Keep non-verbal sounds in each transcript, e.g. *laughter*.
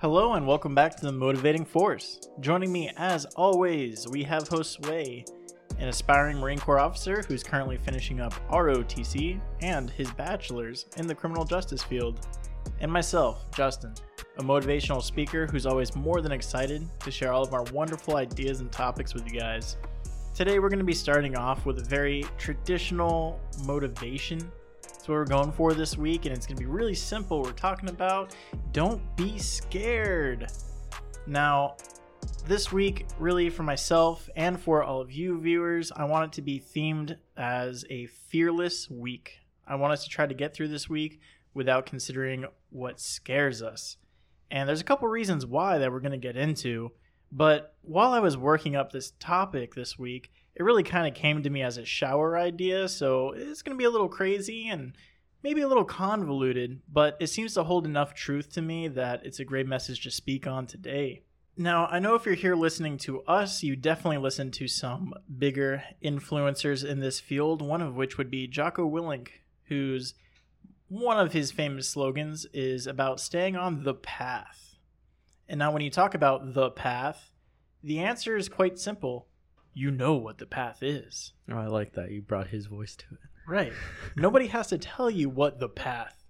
Hello and welcome back to the Motivating Force. Joining me, as always, we have host Sway, an aspiring Marine Corps officer who's currently finishing up ROTC and his bachelor's in the criminal justice field, and myself, Justin, a motivational speaker who's always more than excited to share all of our wonderful ideas and topics with you guys. Today, we're going to be starting off with a very traditional motivation what we're going for this week, and it's going to be really simple. We're talking about don't be scared. Now, this week, really for myself and for all of you viewers, I want it to be themed as a fearless week. I want us to try to get through this week without considering what scares us. And there's a couple reasons why that we're going to get into. But while I was working up this topic this week, it really kind of came to me as a shower idea, so it's going to be a little crazy and maybe a little convoluted, but it seems to hold enough truth to me that it's a great message to speak on today. Now, I know if you're here listening to us, you definitely listen to some bigger influencers in this field, one of which would be Jocko Willink, whose one of his famous slogans is about staying on the path. And now, when you talk about the path, the answer is quite simple you know what the path is. Oh, I like that. You brought his voice to it. Right. *laughs* Nobody has to tell you what the path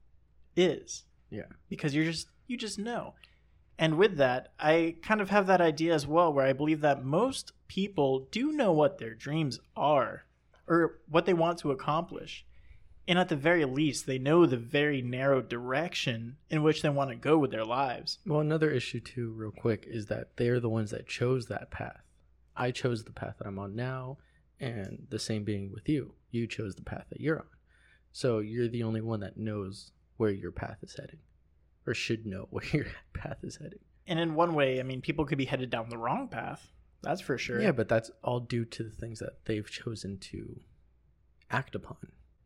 is. Yeah. Because you're just you just know. And with that, I kind of have that idea as well where I believe that most people do know what their dreams are or what they want to accomplish. And at the very least, they know the very narrow direction in which they want to go with their lives. Well, another issue, too, real quick, is that they're the ones that chose that path. I chose the path that I'm on now, and the same being with you. You chose the path that you're on. So you're the only one that knows where your path is heading, or should know *laughs* where your path is heading. And in one way, I mean, people could be headed down the wrong path. That's for sure. Yeah, but that's all due to the things that they've chosen to act upon.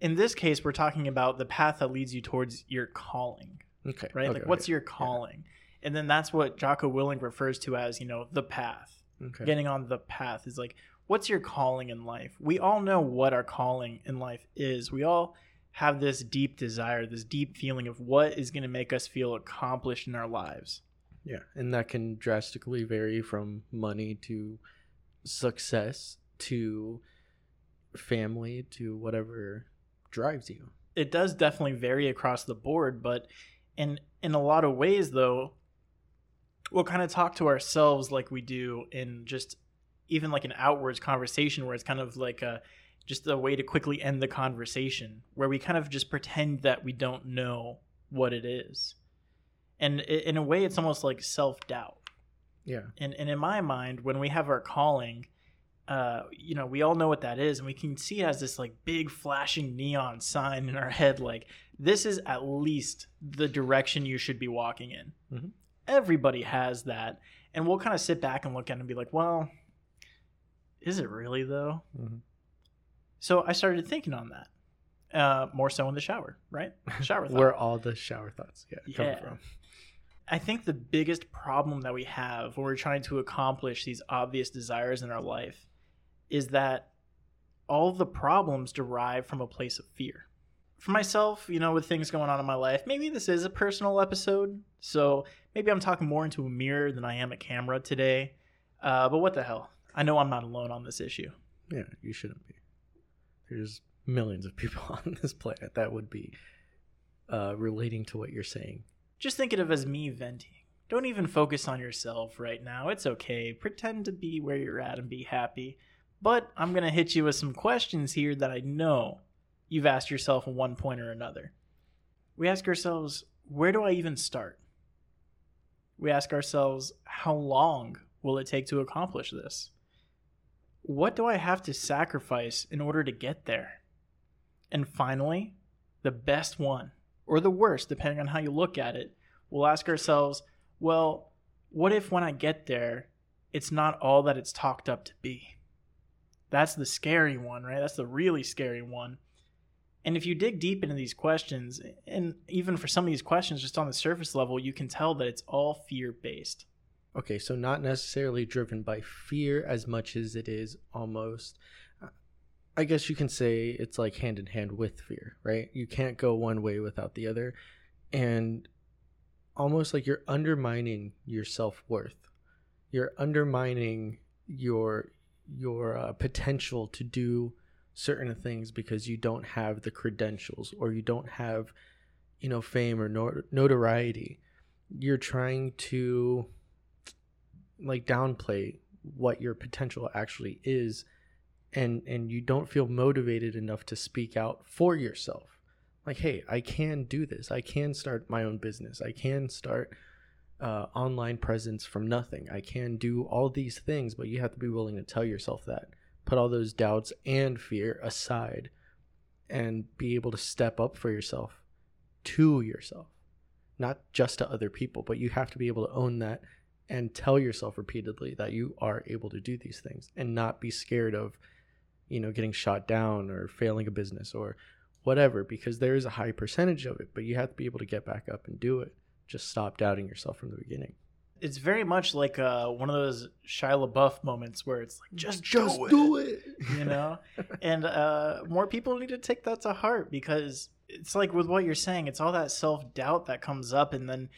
In this case, we're talking about the path that leads you towards your calling. Okay. Right? okay, like, what's okay. your calling? Yeah. And then that's what Jocko Willink refers to as, you know, the path Okay. getting on the path is like what's your calling in life we all know what our calling in life is we all have this deep desire this deep feeling of what is going to make us feel accomplished in our lives Yeah, and that can drastically vary from money to success to family to whatever drives you. it does definitely vary across the board but in in a lot of ways though we'll kind of talk to ourselves like we do in just even like an outwards conversation where it's kind of like a just a way to quickly end the conversation where we kind of just pretend that we don't know what it is and in a way it's almost like self-doubt Yeah. and, and in my mind when we have our calling uh, you know we all know what that is and we can see it as this like big flashing neon sign in our head like this is at least the direction you should be walking in Mhm. everybody has that and we'll kind of sit back and look at it and be like well is it really though Mm-hmm. so i started thinking on that uh, more so in the shower right *laughs* shower thought. Where all the shower thoughts yeah, come Yeah. from. I think the biggest problem that we have when we're trying to accomplish these obvious desires in our life is that all the problems derive from a place of fear. For myself, you know, with things going on in my life, maybe this is a personal episode, so maybe I'm talking more into a mirror than I am a camera today. Uh, but what the hell? I know I'm not alone on this issue. Yeah, you shouldn't be. There's millions of people *laughs* on this planet that would be uh, relating to what you're saying. Just think of it as me venting. Don't even focus on yourself right now. It's okay. Pretend to be where you're at and be happy. But I'm going to hit you with some questions here that I know you've asked yourself at one point or another. We ask ourselves, where do I even start? We ask ourselves, how long will it take to accomplish this? What do I have to sacrifice in order to get there? And finally, the best one, or the worst, depending on how you look at it, we'll ask ourselves, well, what if when I get there, it's not all that it's talked up to be? That's the scary one, right? That's the really scary one. And if you dig deep into these questions, and even for some of these questions, just on the surface level, you can tell that it's all fear based. Okay, so not necessarily driven by fear as much as it is almost. Uh, I guess you can say it's like hand in hand with fear, right? You can't go one way without the other. And almost like you're undermining your self-worth you're undermining your your uh, potential to do certain things because you don't have the credentials or you don't have you know fame or not- notoriety you're trying to like downplay what your potential actually is and and you don't feel motivated enough to speak out for yourself. Like hey i can do this. I can start my own business. I can start uh, online presence from nothing. I can do all these things but you have to be willing to tell yourself that. Put all those doubts and fear aside and be able to step up for yourself to yourself not just to other people but you have to be able to own that and tell yourself repeatedly that you are able to do these things and not be scared of you know getting shot down or failing a business or whatever because there is a high percentage of it but you have to be able to get back up and do it just stop doubting yourself from the beginning It's very much like uh, one of those Shia LaBeouf moments where it's like, just, just do, it, do it you know? *laughs* and uh, more people need to take that to heart because it's like with what you're saying, it's all that self doubt that comes up, and then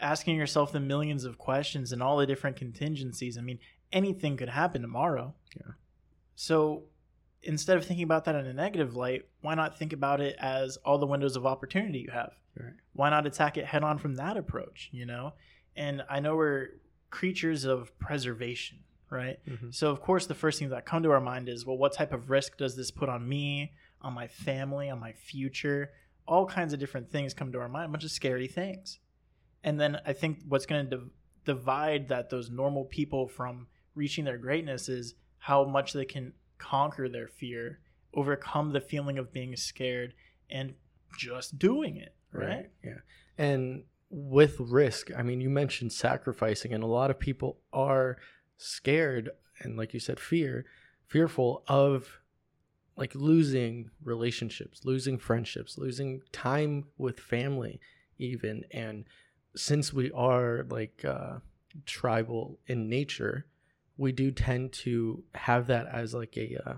asking yourself the millions of questions and all the different contingencies. I mean, anything could happen tomorrow. Yeah. So instead of thinking about that in a negative light, why not think about it as all the windows of opportunity you have? Right. Why not attack it head on from that approach, you know? And I know we're creatures of preservation, right? Mhm. So of course the first thing that come to our mind is, well, what type of risk does this put on me, on my family, on my future? All kinds of different things come to our mind, a bunch of scary things. And then I think what's going to div- divide that those normal people from reaching their greatness is how much they can conquer their fear, overcome the feeling of being scared, and just doing it. Right? Yeah. And with risk, I mean, you mentioned sacrificing, and a lot of people are scared and, like you said, fear, fearful of like losing relationships, losing friendships, losing time with family, even. And since we are like uh, tribal in nature, we do tend to have that as like a uh,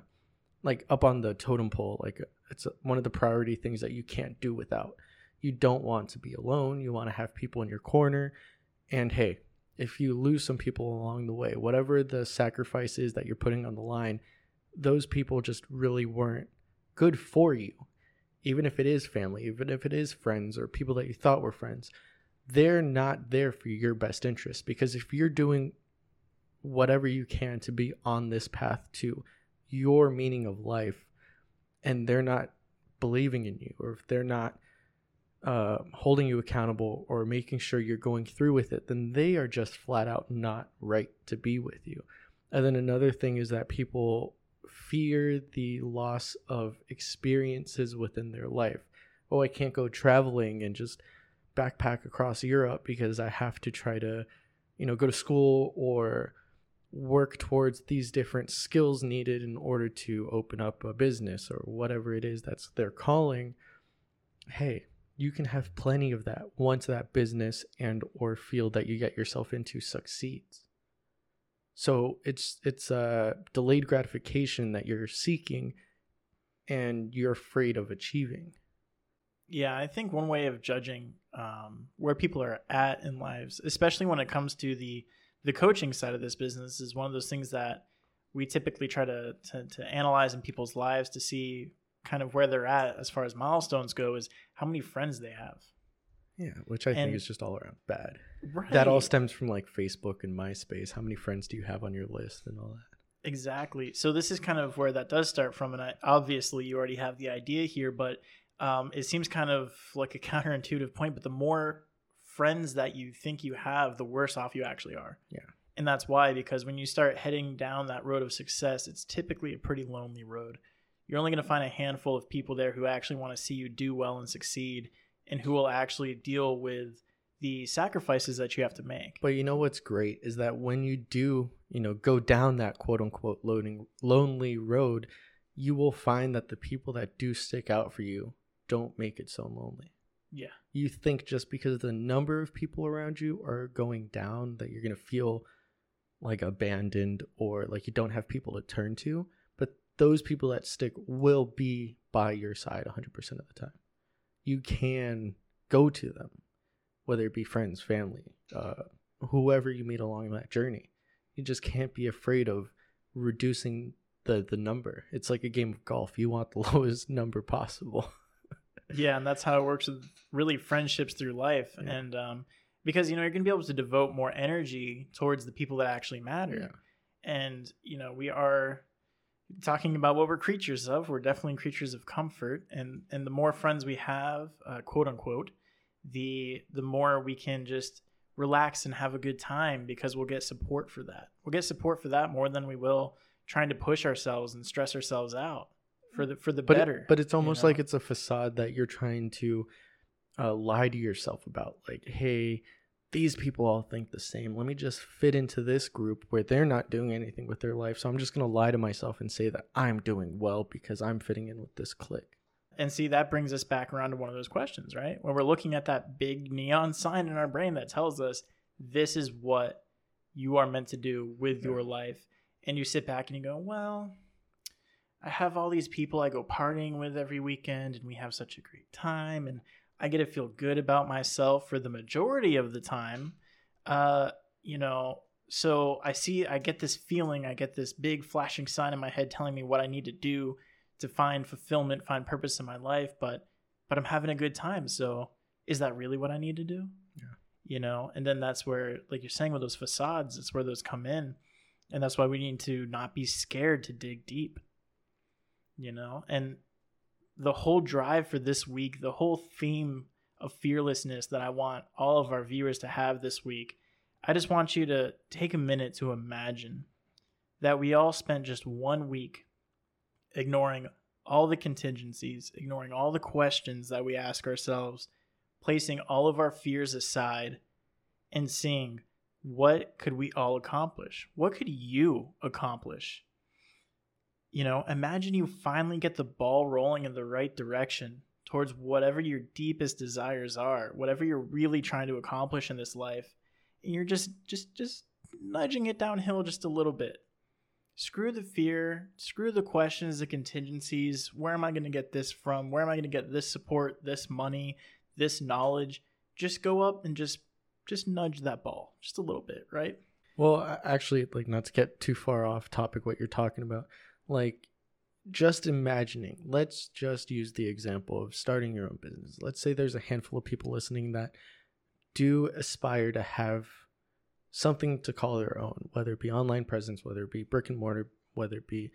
like up on the totem pole, like it's one of the priority things that you can't do without you don't want to be alone. You want to have people in your corner. And hey, if you lose some people along the way, whatever the sacrifice is that you're putting on the line, those people just really weren't good for you. Even if it is family, even if it is friends or people that you thought were friends, they're not there for your best interest. Because if you're doing whatever you can to be on this path to your meaning of life, and they're not believing in you, or if they're not uh, holding you accountable or making sure you're going through with it, then they are just flat out not right to be with you. And then another thing is that people fear the loss of experiences within their life. Oh, I can't go traveling and just backpack across Europe because I have to try to, you know, go to school or work towards these different skills needed in order to open up a business or whatever it is that's their calling. Hey, you can have plenty of that once that business and or field that you get yourself into succeeds so it's it's a delayed gratification that you're seeking and you're afraid of achieving Yeah, I think one way of judging um, where people are at in lives, especially when it comes to the the coaching side of this business, is one of those things that we typically try to, to to analyze in people's lives to see kind of where they're at as far as milestones go. Is how many friends they have. yeah which i think is just all around bad Right. that all stems from like facebook and myspace how many friends do you have on your list and all that Exactly. So this is kind of where that does start from, and I, obviously you already have the idea here, but um, it seems kind of like a *laughs* counterintuitive point. But the more friends that you think you have, the worse off you actually are. Yeah. And that's why, because when you start heading down that road of success, it's typically a pretty lonely road. You're only going to find a handful of people there who actually want to see you do well and succeed, and who will actually deal with the sacrifices that you have to make. But you know what's great is that when you do, you know, go down that quote unquote loading, lonely road, you will find that the people that do stick out for you don't make it so lonely. Yeah. You think just because the number of people around you are going down that you're going to feel like abandoned or like you don't have people to turn to, but those people that stick will be by your side 100% of the time. You can go to them whether it be friends, family, uh, whoever you meet along that journey. You just can't be afraid of reducing the the number. It's like a game of golf. You want the *laughs* lowest number possible. Yeah, and that's how it works with really friendships through life. Yeah. And um, because you know you're gonna be able to devote more energy towards the people that actually matter. And you know we are talking about what we're creatures of. We're definitely creatures of comfort, and and the more friends we have, uh, quote unquote, the the more we can just relax and have a good time because we'll get support for that. We'll get support for that more than we will trying to push ourselves and stress ourselves out for the for the but better. It, but it's almost know? like it's a facade that you're trying to uh, lie to yourself about. Like, hey, these people all think the same. Let me just fit into this group where they're not doing anything with their life. So I'm just gonna lie to myself and say that I'm doing well because I'm fitting in with this clique. And see, that brings us back around to one of those questions, right? When we're looking at that big neon sign in our brain that tells us this is what you are meant to do with your life. And you sit back and you go, well, I have all these people I go partying with every weekend, and we have such a great time, and I get to feel good about myself for the majority of the time. Uh, you know, so I see, I get this feeling, I get this big flashing sign in my head telling me what I need to do to find fulfillment, find purpose in my life, but but I'm having a good time. So is that really what I need to do? Yeah. You know, and then that's where, like you're saying, with those facades, it's where those come in, and that's why we need to not be scared to dig deep. You know, and the whole drive for this week, the whole theme of fearlessness that I want all of our viewers to have this week, I just want you to take a minute to imagine that we all spent just one week ignoring all the contingencies, ignoring all the questions that we ask ourselves, placing all of our fears aside and seeing what could we all accomplish? What could you accomplish? You know, imagine you finally get the ball rolling in the right direction towards whatever your deepest desires are, whatever you're really trying to accomplish in this life. And you're just just just nudging it downhill just a little bit screw the fear, screw the questions, the contingencies. Where am I going to get this from? Where am I going to get this support, this money, this knowledge? Just go up and just just nudge that ball just a little bit, right? Well, actually, like not to get too far off topic, what you're talking about, like just imagining. Let's just use the example of starting your own business. Let's say there's a handful of people listening that do aspire to have something to call their own, whether it be online presence, whether it be brick and mortar, whether it be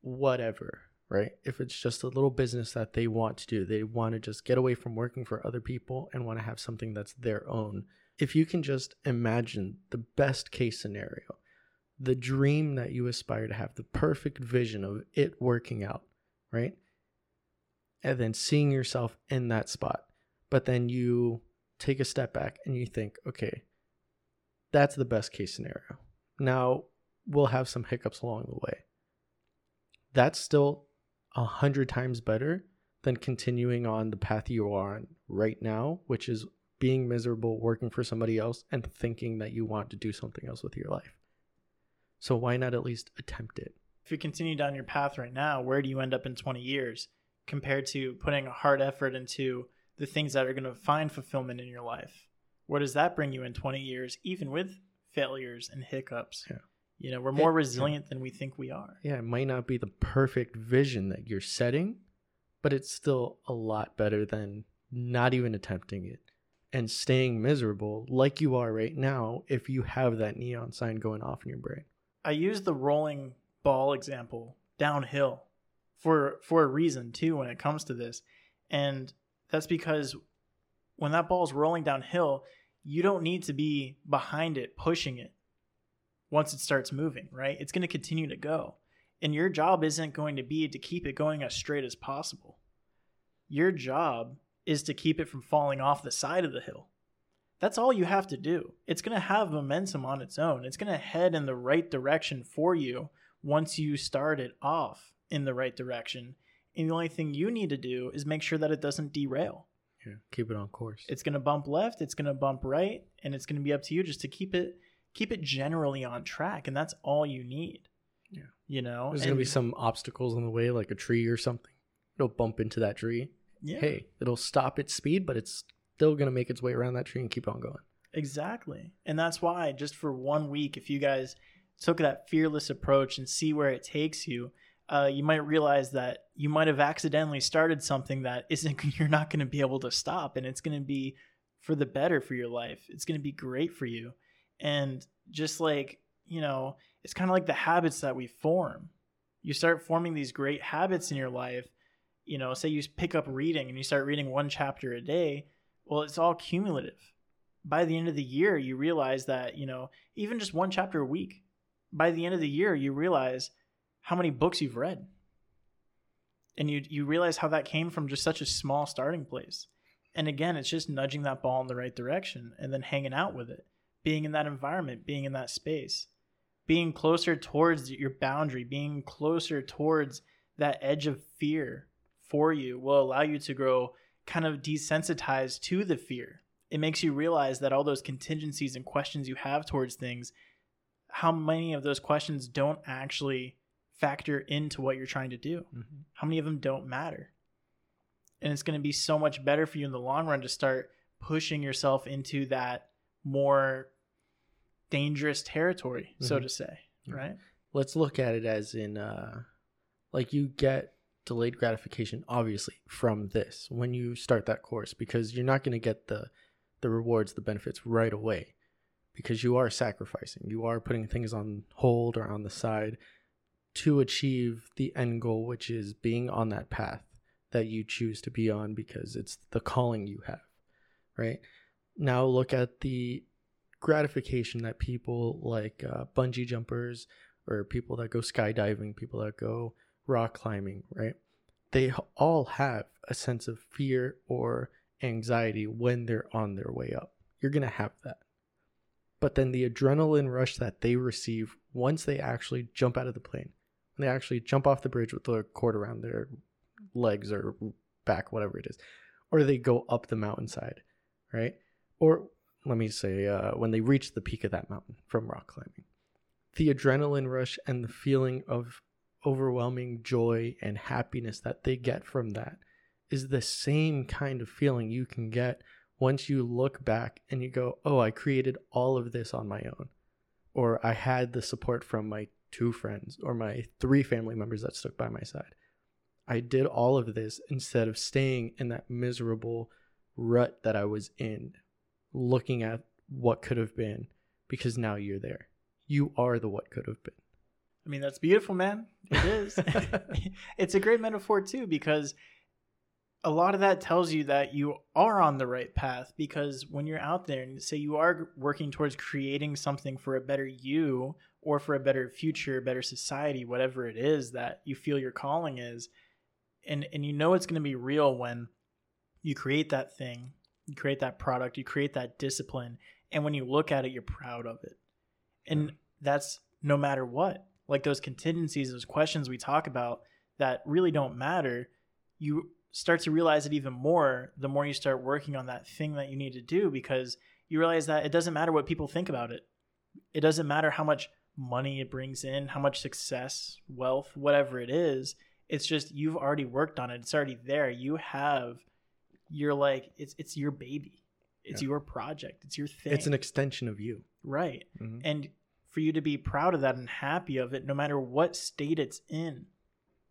whatever, right? If it's just a little business that they want to do, they want to just get away from working for other people and want to have something that's their own. If you can just imagine the best case scenario, the dream that you aspire to have, the perfect vision of it working out, right? And then seeing yourself in that spot. But then you take a step back and you think, okay, that's the best case scenario. Now we'll have some hiccups along the way. That's still a hundred times better than continuing on the path you are on right now, which is being miserable, working for somebody else, and thinking that you want to do something else with your life. So why not at least attempt it? If you continue down your path right now, where do you end up in 20 years compared to putting a hard effort into the things that are going to find fulfillment in your life? Where does that bring you in 20 years, even with failures and hiccups? Yeah. You know, we're more It- resilient than we think we are. Yeah, it might not be the perfect vision that you're setting, but it's still a lot better than not even attempting it and staying miserable like you are right now if you have that neon sign going off in your brain. I use the rolling ball example downhill for for a reason too when it comes to this. And that's because when that ball is rolling downhill, you don't need to be behind it pushing it once it starts moving, right? It's going to continue to go. And your job isn't going to be to keep it going as straight as possible. Your job is to keep it from falling off the side of the hill. That's all you have to do. It's going to have momentum on its own. It's going to head in the right direction for you once you start it off in the right direction. And the only thing you need to do is make sure that it doesn't derail. Yeah, keep it on course. It's going to bump left, it's going to bump right, and it's going to be up to you just to keep it keep it generally on track, and that's all you need. Yeah. You know, There's gonna be some obstacles in the way, like a tree or something. It'll bump into that tree. yeah. Hey, it'll stop its speed, but it's still going to make its way around that tree and keep on going. Exactly. And that's why, just for one week, if you guys took that fearless approach and see where it takes you, uh, you might realize that you might have accidentally started something that *laughs* isn't, you're not going to be able to stop. And it's going to be for the better for your life. It's going to be great for you. And just like, you know, it's kind of like the habits that we form. You start forming these great habits in your life. You know, say you pick up reading and you start reading one chapter a day. Well, it's all cumulative. By the end of the year, you realize that, you know, even just one chapter a week, by the end of the year, you realize how many books you've read. And you you realize how that came from just such a small starting place. And again, it's just nudging that ball in the right direction and then hanging out with it, being in that environment, being in that space, being closer towards your boundary, being closer towards that edge of fear for you will allow you to grow kind of desensitized to the fear. It makes you realize that all those contingencies and questions you have towards things, how many of those questions don't actually factor into what you're trying to do? Mm-hmm. How many of them don't matter? And it's going to be so much better for you in the long run to start pushing yourself into that more dangerous territory, mm-hmm. so to say, right? Let's look at it as in uh like you get delayed gratification obviously from this when you start that course because you're not going to get the the rewards, the benefits right away because you are sacrificing. You are putting things on hold or on the side to achieve the end goal, which is being on that path that you choose to be on because it's the calling you have, right? Now look at the gratification that people like uh, bungee jumpers or people that go skydiving, people that go rock climbing, right? They all have a sense of fear or anxiety when they're on their way up. You're going to have that. But then the adrenaline rush that they receive once they actually jump out of the plane, when they actually jump off the bridge with the cord around their legs or back, whatever it is, or they go up the mountainside, right? Or let me say, uh, when they reach the peak of that mountain from rock climbing, the adrenaline rush and the feeling of overwhelming joy and happiness that they get from that is the same kind of feeling you can get once you look back and you go, oh, I created all of this on my own. Or I had the support from my two friends or my three family members that stuck by my side. I did all of this instead of staying in that miserable rut that I was in, looking at what could have been, because now you're there. You are the what could have been. I mean, that's beautiful, man. It is. *laughs* it's a great metaphor, too, because a lot of that tells you that you are on the right path. Because when you're out there and say you are working towards creating something for a better you or for a better future, better society, whatever it is that you feel your calling is, and and you know it's going to be real when you create that thing you create that product you create that discipline and when you look at it you're proud of it and that's no matter what like those contingencies those questions we talk about that really don't matter you start to realize it even more the more you start working on that thing that you need to do because you realize that it doesn't matter what people think about it it doesn't matter how much money it brings in how much success wealth whatever it is it's just you've already worked on it. It's already there. You have you're like it's it's your baby. It's yeah. your project. It's your thing. It's an extension of you. Right. Mm-hmm. And for you to be proud of that and happy of it no matter what state it's in.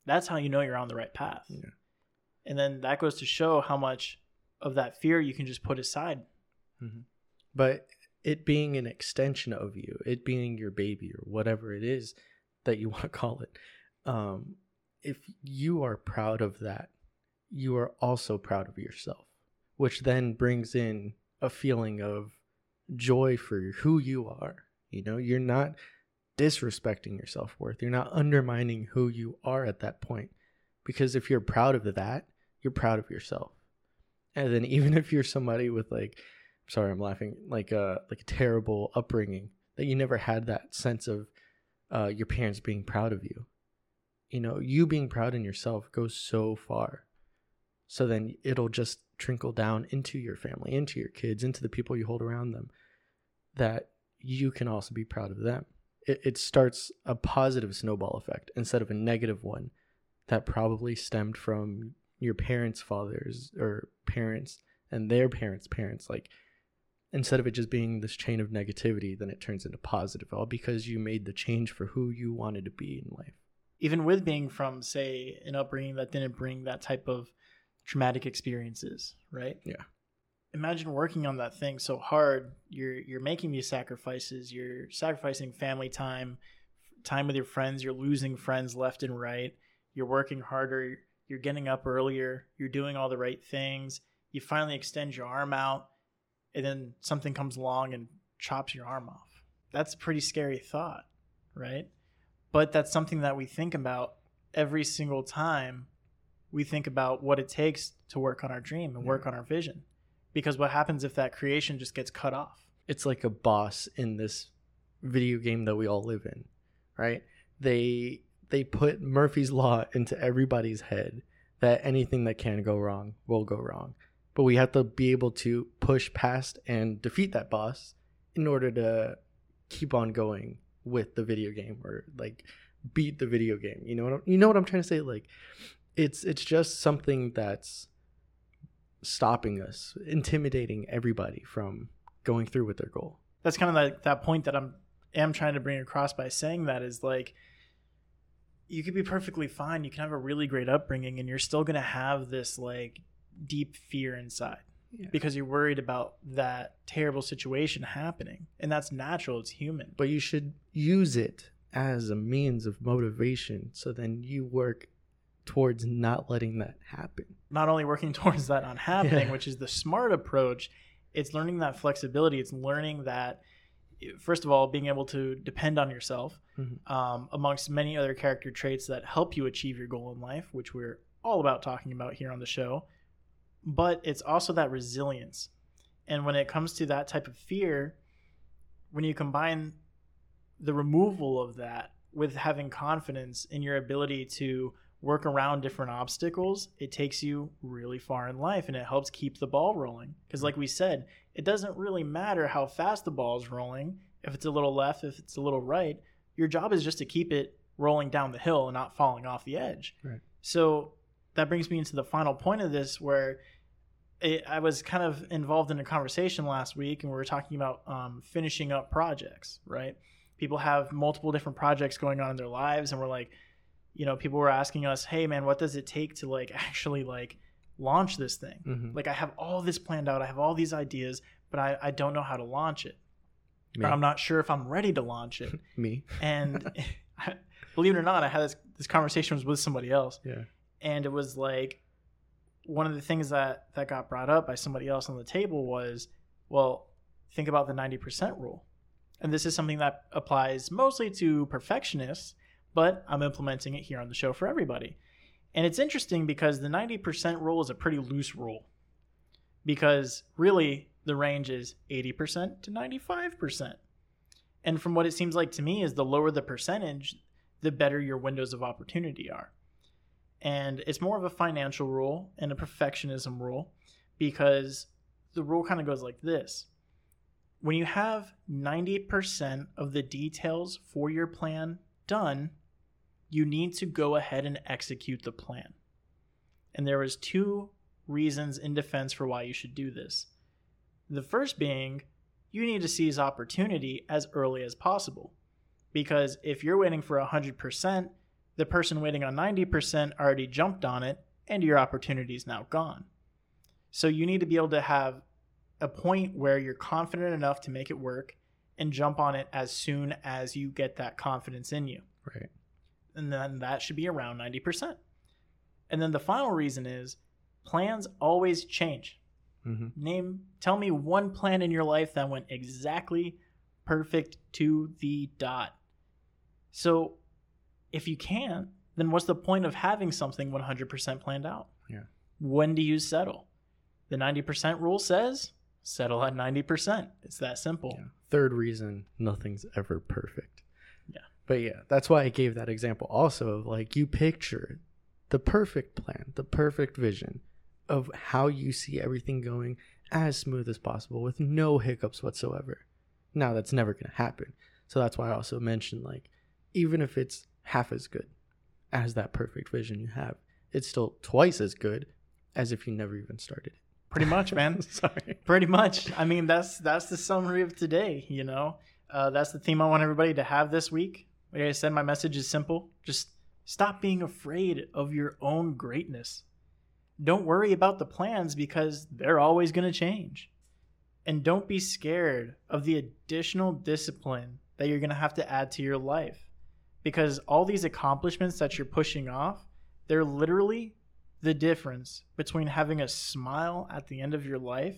That's how you know you're on the right path. Yeah. And then that goes to show how much of that fear you can just put aside. Mm-hmm. But it being an extension of you, it being your baby or whatever it is that you *laughs* want to call it, um, if you are proud of that, you are also proud of yourself, which then brings in a feeling of joy for who you are. You know, you're not disrespecting your self worth, you're not undermining who you are at that point. Because if you're proud of that, you're proud of yourself. And then even *laughs* if you're somebody with like, sorry, I'm laughing, like a like a terrible upbringing that you never had that sense of uh, your parents being proud of you you know, you being proud in yourself goes so far. So then it'll just trickle down into your family, into your kids, into the people you hold around them, that you can also be proud of them. It, it starts a positive snowball effect instead of a negative one that probably stemmed from your parents' fathers or parents and their parents' parents. Like instead of it just being this chain of negativity, then it turns into positive, all because you made the change for who you wanted to be in life. Even with being from, say, an upbringing that didn't bring that type of traumatic experiences, right? Yeah. Imagine working on that thing so hard. You're you're making these sacrifices. You're sacrificing family time, time with your friends. You're losing friends left and right. You're working harder. You're getting up earlier. You're doing all the right things. You finally extend your arm out, and then something comes along and chops your arm off. That's a pretty scary thought, right? But that's something that we think about every single time we think about what it takes to work on our dream and work on our vision. Because what happens if that creation just gets cut off? It's like a boss in this video game that we all live in, right? They they put Murphy's law into everybody's head that anything that can go wrong will go wrong. But we have to be able to push past and defeat that boss in order to keep on going with the video game or like beat the video game. You know what I'm, you know what I'm trying to say? Like it's it's just something that's stopping us, intimidating everybody from going through with their goal. That's kind of like that point that I'm am trying to bring across by saying that is like you could be perfectly fine. You can have a really great upbringing and you're still going to have this like deep fear inside. Yeah. Because you're worried about that terrible situation happening. And that's natural, it's human. But you should use it as a means of motivation so then you work towards not letting that happen. not only working *laughs* towards that not happening, Yeah. which is the smart approach, it's learning that flexibility. It's learning that, first of all, being able to depend on yourself, Mhm. um, amongst many other character traits that help you achieve your goal in life, which we're all about talking about here on the show. But it's also that resilience. And when it comes to that type of fear, when you combine the removal of that with having confidence in your ability to work around different obstacles, it takes you really far in life and it helps keep the ball rolling. Because, like we said, it doesn't really matter how fast the ball is rolling, if it's a little left, if it's a little right. Your job is just to keep it rolling down the hill and not falling off the edge. Right. So that brings me into the final point of this where it, I was kind of involved in a conversation last week and we were talking about um, finishing up projects, right? People have multiple different projects going on in their lives and we're like, you know, people were asking us, hey man, what does it take to like *laughs* actually like launch this thing? Mhm. Like I have all this planned out, I have all these ideas, but I, I don't know how to launch it. Me. Or I'm not sure if I'm ready to launch it. *laughs* Me. And *laughs* believe it or not, I had this, this conversation was with somebody else Yeah. and it was like one of the things that that got brought up by somebody else on the table was well think about the 90% rule and this is something that applies mostly to perfectionists but i'm implementing it here on the show for everybody. And it's interesting because the 90% rule is a pretty loose rule because really the range is 80% to 95% and from what it seems like to me is the lower the percentage the better your windows of opportunity are. And it's more of a financial rule and a perfectionism rule because the rule kind of goes like this. When you have 90% of the details for your plan done you need to go ahead and execute the plan and there was two reasons in defense for why you should do this the first being you need to seize opportunity as early as possible because if you're waiting for 100% the person waiting on 90% already jumped on it and your opportunity is now gone. So you need to be able to have a point where you're confident enough to make it work and jump on it as soon as you get that confidence in you. Right. And then that should be around 90%. And then the final reason is plans always change. Mm-hmm. Name tell me one plan in your life that went exactly perfect to the dot. So if you can't, then what's the point of having something 100% planned out? Yeah. When do you settle? The 90% rule says settle at 90%. It's that simple. Yeah. Third reason, nothing's ever perfect. But yeah, that's why I gave that example also of like you picture the perfect plan, the perfect vision of how you see everything going as smooth as possible with no hiccups whatsoever. Now that's never going to happen. So that's why I also mentioned like even if it's half as good as that perfect vision you have, it's still twice as good as if you never even started. Pretty much, *laughs* man. Sorry. Pretty much. I mean, that's that's the summary of today. You know, uh, that's the theme I want everybody to have this week. Like I said, my message is simple: just stop being afraid of your own greatness. Don't worry about the plans because they're always going to change. And don't be scared of the additional discipline that you're going to have to add to your life. Because all these accomplishments that you're pushing off, they're literally the difference between having a smile at the end of your life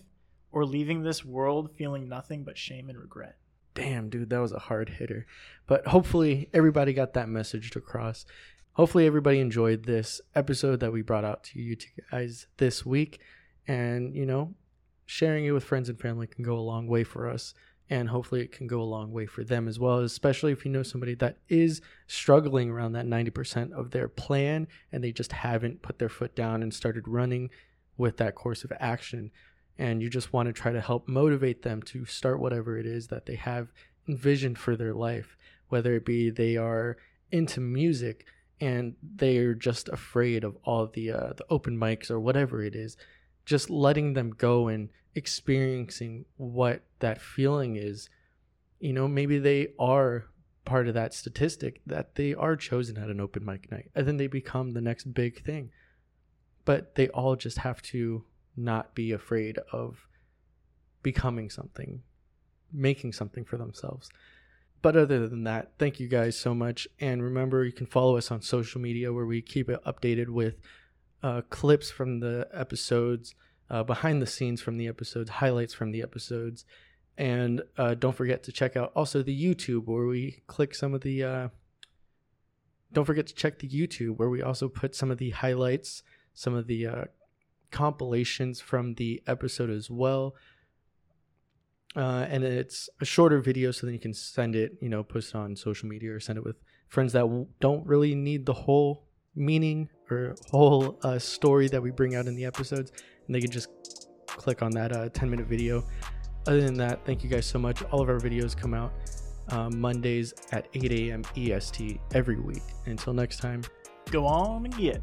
or leaving this world feeling nothing but shame and regret. Damn, dude, that was a hard hitter. But hopefully everybody got that message across. Hopefully everybody enjoyed this episode that we brought out to you guys this week. And, you know, sharing it with friends and family can go a long way for us and hopefully it can go a long way for them as well especially if you know somebody that is struggling around that 90% of their plan and they just haven't put their foot down and started running with that course of action and you just want to try to help motivate them to start whatever it is that they have envisioned for their life whether it be they are into music and they're just afraid of all the uh, the open mics or whatever it is just letting them go and experiencing what that feeling is. You know maybe they are part of that statistic that they are chosen at an open mic night and then they become the next big thing. But they all just have to not be afraid of becoming something making something for themselves but other than that thank you guys so much and remember you can follow us on social media where we keep it updated with uh, clips from the episodes uh, behind the scenes from the episodes, highlights from the episodes, and uh, don't forget to check out also the YouTube where we click some of the. Uh, don't forget to check the YouTube where we also put some of the highlights, some of the uh, compilations from the episode as well. Uh, and it's a shorter video, so then you can send it, you know, post it on social media or send it with friends that w- don't really need the whole meaning or whole uh, story that we bring out in the episodes and they can just click on that uh, 10 minute video. Other than that, thank you guys so much. All of our videos come out um, Mondays at 8 a.m. EST every week. Until next time, go on and get.